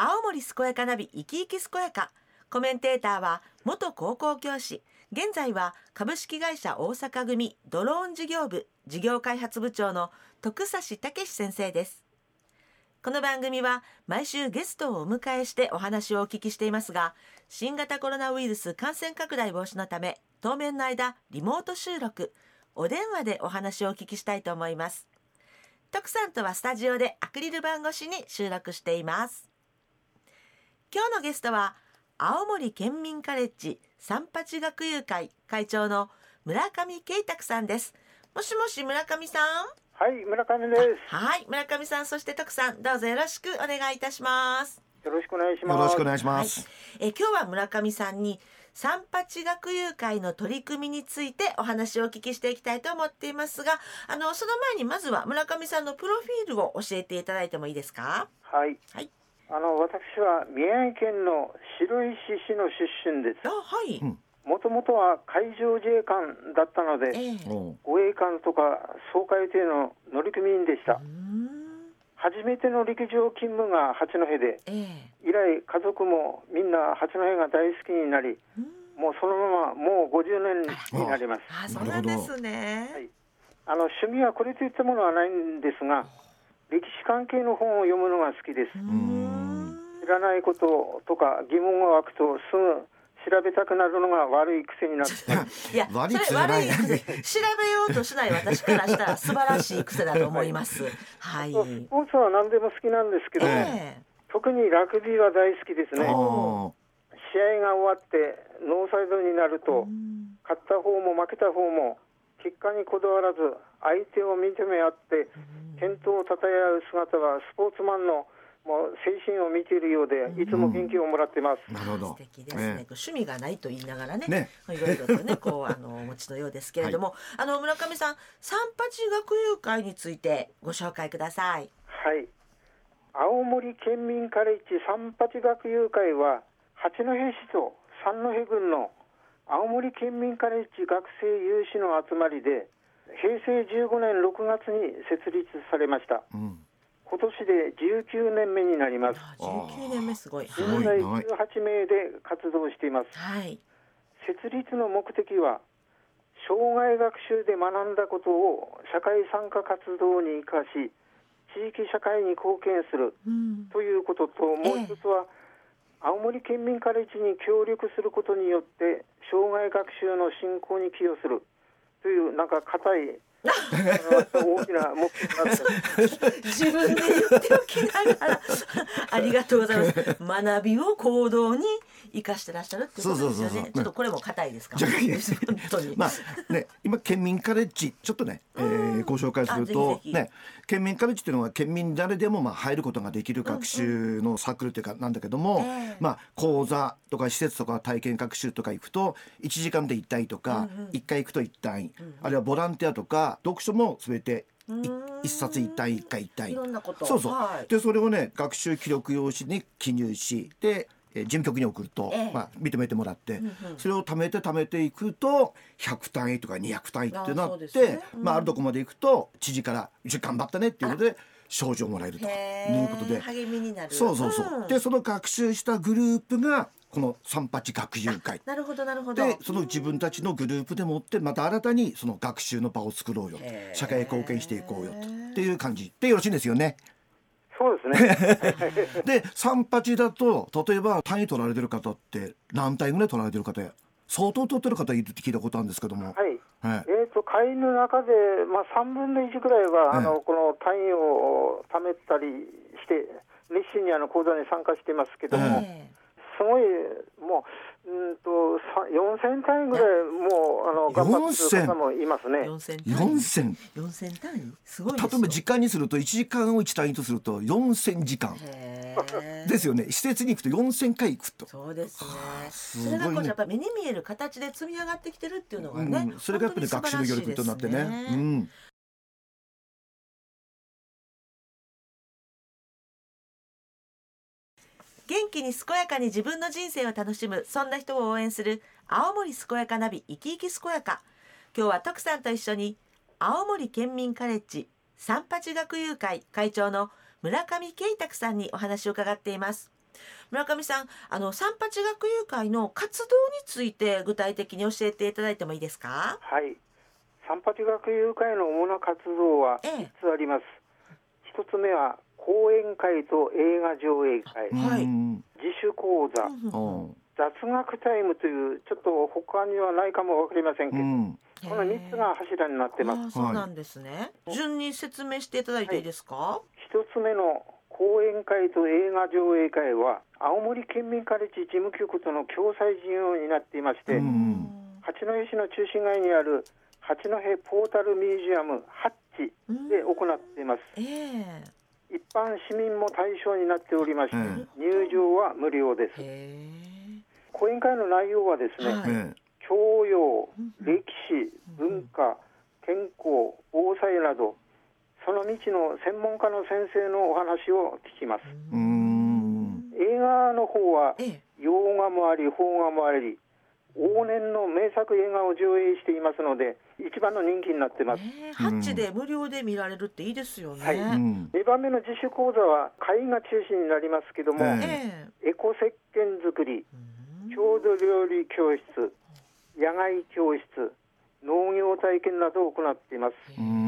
青森健やかナビ生き生き健やか。コメンテーターは元高校教師。現在は株式会社大阪組ドローン事業部事業開発部長の徳差武先生です。この番組は毎週ゲストをお迎えしてお話をお聞きしていますが新型コロナウイルス感染拡大防止のため当面の間リモート収録お電話でお話をお聞きしたいと思います。徳さんとはスタジオでアクリル板越しに収録しています。今日のゲストは青森県民カレッジ三八学友会会長の村上慶卓さんですもしもし村上さん？はい、村上です。はい村上さんそして徳さんどうぞよろしくお願いいたしますよろしくお願いします。よろしくお願いします。え今日は村上さんに三八学友会の取り組みについてお話をお聞きしていきたいと思っていますがあのその前にまずは村上さんのプロフィールを教えていただいてもいいですか？はい。はいあの私は宮城県の白石市の出身です。あ。はい、うん。もともとは海上自衛官だったので、ええ。おう護衛艦とか掃海艇の乗組員でした。う。ん。初めての陸上勤務が八戸で、ええ。以来家族もみんな八戸が大好きになり、うん。もうそのままもう50年になります。あそうなんですね。はい。あの趣味はこれといったものはないんですが、歴史関係の本を読むのが好きです。らないこととか疑問が湧くとすぐ調べたくなるのが悪い癖になって。いや 悪いそれ癖悪い。癖調べようとしない私からしたら素晴らしい癖だと思います。はい、スポーツは何でも好きなんですけど、え特にラグビーは大好きですね。お試合が終わってノーサイドになるえとうん。勝った方も負けた方も結果にこだわらず相手を認め合って健闘をたたえ合う姿はスポーツマンのもう精神を見ているようでいつも元気をもらってます。ーなるほど素。敵ですね、え趣味がないと言いながらねねいろいろとねこうあのお持ちのようですけれども、あの村上さん三八学友会についてご紹介くださいはい。青森県民カレッジ三八学友会は八戸市と三戸郡の青森県民カレッジ学生有志の集まりで平成15年6月に設立されました。うん。今年で19年目になります。あ19年目すごい。現在い長い。18名で活動しています。はい。設立の目的は障害学習で学んだことを社会参加活動に生かし地域社会に貢献するうん。ということともう一つは、青森県民カレッジに協力することによって障害学習の進行に寄与するというなんか固い大きな目標になって自分で言っておきながらありがとうございます。学びを行動に生かしてらっしゃるっていうことですよそうそうそうそう。ねちょっとこれも硬いですか？まあね、今県民カレッジちょっとね、えーご紹介するとね県民カレッジっていうのは県民誰でもまあ入ることができる学習のサークルっていうかなんだけども、ええまあ講座とか施設とか体験学習とか行くと1時間で1単位とか、うんうん。1回行くと1単位、あるいはボランティアとか読書も全て一冊1単位1回1単位。いろんなこと。そうそう、はい。でそれをね学習記録用紙に記入しでえー事務局に送ると、ええ。まあ、認めてもらって、それを貯めて貯めていくと100単位とか200単位ってなって、まあ、あるとこまで行くと知事から「一緒に頑張ったね」っていうことで賞状をもらえるということで。励みになる。そうそうそう、ん。でその学習したグループがこの三八学友会。なるほどなるほど。でその自分たちのグループでもってまた新たにその学習の場を作ろうよ社会貢献していこうよと。っていう感じ。でよろしいんですよね。そうですね。で三八だと例えば単位取られてる方って何単位ぐらい取られてる方や？相当取ってる方いるって聞いたことあるんですけども、はい。はい。えー、と会員の中で、まあ、3分の1ぐらいは、あえのこの単位を貯めたりして熱心にあの講座に参加してますけども、え。すごいもううんとさ4000単位ぐらいもうあの頑張ってる方もいますえね。4000単位。4000 4000単位。すごい例えば時間にすると1時間を1単位とすると4000時間。ですよね。施設に行くと4000回行くと。そうですね。すごいね。それがこうやっぱ目に見える形で積み上がってきてるっていうのがね、うん、それがやっぱり学習の協力となってね。本当に素晴らしいですうん元気に健やかに自分の人生を楽しむそんな人を応援する青森健やかナビ生き生き健やか今日は徳さんと一緒に青森県民カレッジ三八学友会会長の村上慶卓さんにお話を伺っています村上さんあの三八学友会の活動について具体的に教えていただいてもいいですか？はい。三八学友会の主な活動はええ3つあります。一つ目は講演会と映画上映会、はい。うん自主講座、うん。うん雑学タイムというちょっと他にはないかもわかりませんけど、うん。この3つが柱になってます。そうなんですね、順に説明していただいていいですか、一つ目の講演会と映画上映会は青森県民カレッジ事務局との共催事業になっていまして、うん八戸市の中心街にある八戸ポータルミュージアムハッチで行っています。え一般市民も対象になっておりまして、え入場は無料です。講演会の内容はですね、はい。え教養うん、歴史、文化、健康、防災など、その道の専門家の先生のお話を聞きます。映画の方はええ。洋画もあり、邦画もあり、往年の名作映画を上映していますので、一番の人気になってます。ねえハッチで無料で見られるっていいですよね、はい。うん。2番目の自主講座は会が中心になりますけども、ええ。エコ石鹸作り、え郷土料理教室、野外教室、農業体験などを行っています。うん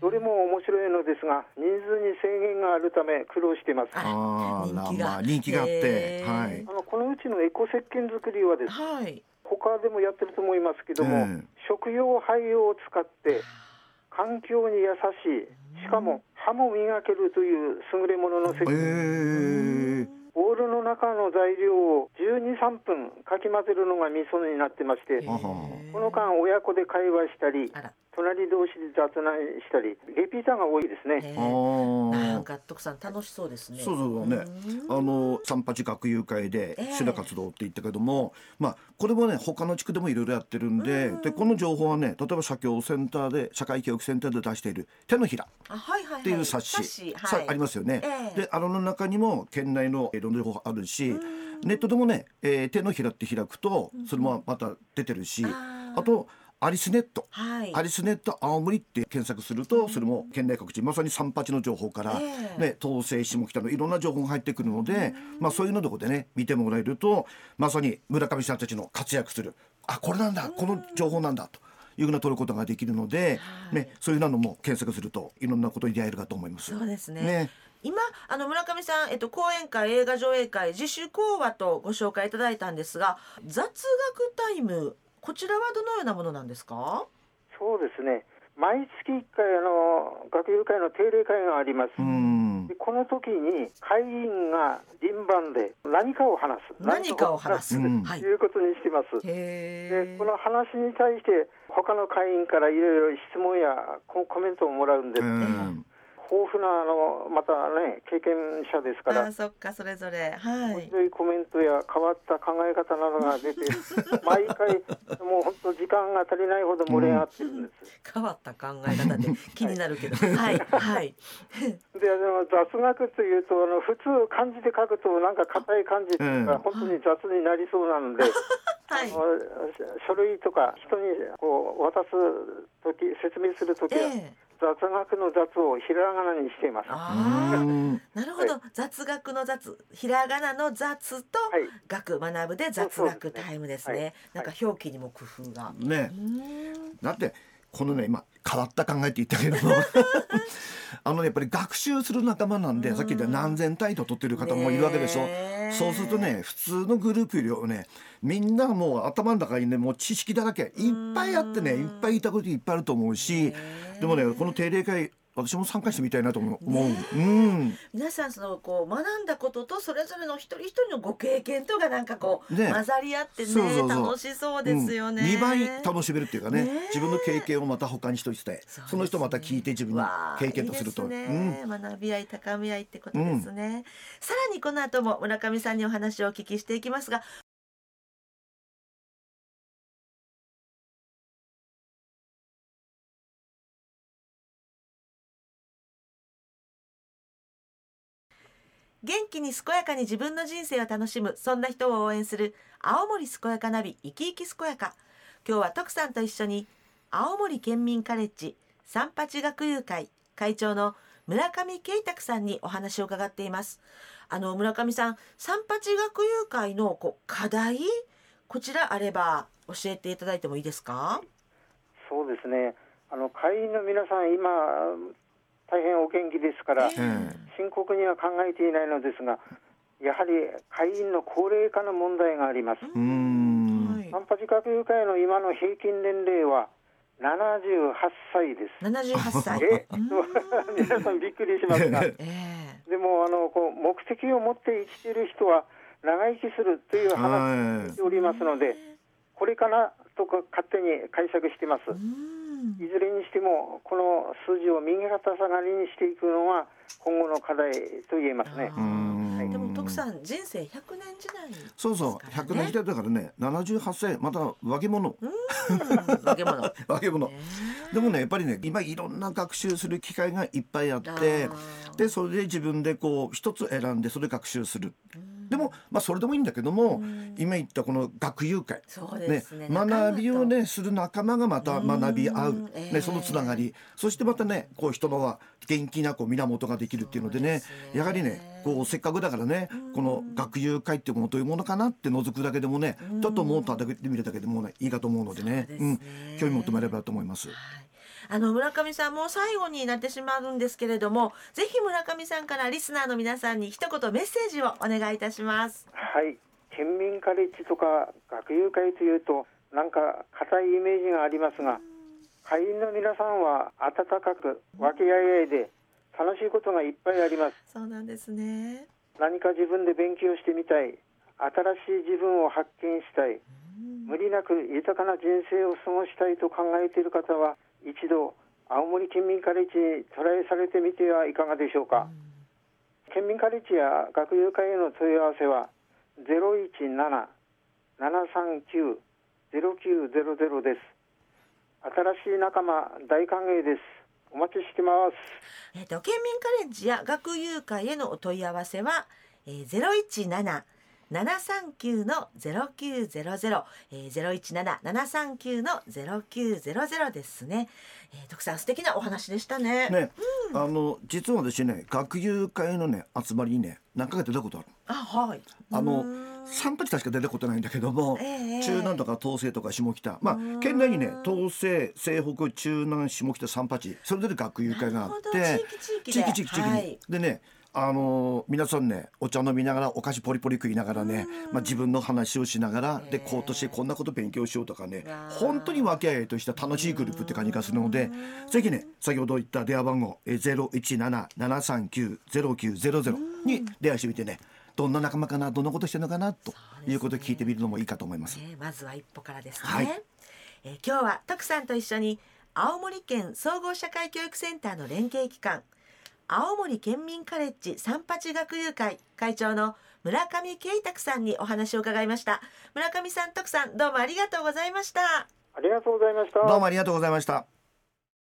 どれも面白いのですが、人数に制限があるため苦労しています。あ人気が。まあ人気があってはい。あのこのうちのエコ石鹸作りはですはい。他でもやってると思いますけども、ええ。食用廃用を使って環境に優しいしかも歯も磨けるという優れものの石え鹸、えボウルの中の材料を12、3分かき混ぜるのがミソになってまして、この間親子で会話したり隣同士で雑談したりリピーターが多いですね。なんか徳さん楽しそうですね。そうそうそうね。うん。あの三八学友会でええ。主な活動って言ったけども、まあこれもね他の地区でもいろいろやってるんで、うん。でこの情報はね例えば社協センターで社会教育センターで出している手のひらあはいはいはい。っていう冊子、さはい、ありますよね。ええ。であの中にも県内のいろんな情報あるし、ネットでもね、えー手のひらって開くとそれもまた出てるし、あとアリスネット。はい。アリスネット青森って検索するとそれも県内各地まさに三八の情報から、ええ。ね、東西下北のいろんな情報が入ってくるので、まあ、そういうのとこでね見てもらえるとまさに村上さんたちの活躍する。あこれなんだこの情報なんだというふうな取ることができるので、はい。ね、そういうのも検索するといろんなことに出会えるかと思います。そうですね。ね。今あの村上さん、えっと、講演会映画上映会自主講話とご紹介いただいたんですが雑学タイムこちらはどのようなものなんですか？そうですね。毎月1回あの学友会の定例会があります。うん。でこの時に会員が輪番で何かを話す。何かを話す、とい。うことにしてます。へでこの話に対して他の会員からいろいろ質問やココメントをもらうんです、うん豊富なあのまたね経験者ですからあーそっかそれぞれ。はい。面白いコメントや変わった考え方などが出て 毎回もう本当時間が足りないほど盛り上がってるんです、変わった考え方で気になるけど。はい。はい。であの雑学というとあの普通漢字で書くとなんか硬い漢字というか、うん。本当に雑になりそうなので、はい。書類とか人にこう渡す時説明する時は、ええ雑学の雑をひらがなにしています。なるほど、雑学の雑。ひらがなの雑とい、学学ぶで雑学タイムですね。はい。なんか表記にも工夫が、ね。だってこのね今変わった考えって言ったけども。あのねやっぱり学習する仲間なんで、うん。さっき言った何千単位と取ってる方もいるわけでしょ。そうするとね普通のグループよりねみんなもう頭の中にねもう知識だらけ。いっぱいあってねうんいっぱい言いたこといっぱいあると思うしでもねこの定例会私も参加してみたいなと思う。ねうん。皆さんそのこう学んだこととそれぞれの一人一人のご経験とがなんかこう、ね混ざり合ってね楽しそうですよね、うん、2倍楽しめるっていうかねねえ。自分の経験をまた他にしといてその人また聞いて自分にわあ経験とすると。いいですね。学び合い高め合いってことですね、さらにこの後も村上さんにお話をお聞きしていきますが元気に健やかに自分の人生を楽しむそんな人を応援する青森健やかナビ生き生き健やか。今日は徳さんと一緒に青森県民カレッジ三八学友会会長の村上慶卓さんにお話を伺っています。あの村上さん三八学友会のこう課題こちらあれば教えていただいてもいいですか？そうですね。あの会員の皆さん今大変お元気ですから、ええ深刻には考えていないのですがやはり会員の高齢化の問題があります。うーん。はい。三八学友会の今の平均年齢は78歳です。78歳。えうん。皆さんびっくりしますが。ええ。でもあのこう目的を持って生きている人は長生きするという話を聞いておりますのでこれかなとか勝手に解釈してます。うんいずれにしてもこの数字を右肩下がりにしていくのは今後の課題と言えますね。あうー。んーでも徳さん人生100年時代そうそう100年時代だからね78歳また化け物。うん。化け物。化け物。ね。でもねやっぱりね今いろんな学習する機会がいっぱいあってでそれで自分でこう一つ選んでそれで学習するでもまあそれでもいいんだけども今言ったこの学友会ね。学びをねする仲間がまた学び合う、ね、そのつながり。そしてまたねこう人のは元気なこう源ができるっていうのでねやはりねこうせっかくだからねこの学友会っていうものどういうものかなって覗くだけでもねちょっと思っただけで見るだけでもねいいかと思うのでねうん、興味持ってもらえればと思います。はいあの村上さんもう最後になってしまうんですけれどもぜひ村上さんからリスナーの皆さんに一言メッセージをお願いいたします。はい。県民カレッジとか学友会というとなんか固いイメージがありますが会員の皆さんは温かく和気あいあいで楽しいことがいっぱいあります。そうなんですね。何か自分で勉強してみたい。新しい自分を発見したい。無理なく豊かな人生を過ごしたいと考えている方は一度青森県民カレッジにトライされてみてはいかがでしょうか、県民カレッジや学友会への問い合わせは017-739-0900です。新しい仲間大歓迎です。お待ちしてます。えっ、と県民カレッジや学友会へのお問い合わせは、えー、017 739の0900、えー、017-739の0900ですね。えー、徳さん素敵なお話でしたね。ね、あの実は私ね学友会のね集まりにね何回か出たことあるあ、はい。あのうーん。三八確か出たことないんだけども、ええ中南とか東西とか下北。まあ県内にね東西西北中南下北三八それぞれ学友会があって地域地域で。地域地域地域に、はい。でねあのー皆さんねお茶飲みながらお菓子ポリポリ食いながらね、まあ、自分の話をしながらで今年こんなこと勉強しようとかね本当に和気あいとした楽しいグループって感じがするのでぜひね先ほど言った電話番号えー017-739-0900に電話してみてねどんな仲間かなどんなことしてるのかなということを聞いてみるのもいいかと思います。ね、まずは一歩からですね、はい。えー今日は徳さんと一緒に青森県総合社会教育センターの連携機関青森県民カレッジ三八学友会会長の村上慶卓さんにお話を伺いました。村上さん徳さんどうもありがとうございました。ありがとうございました。どうもありがとうございました。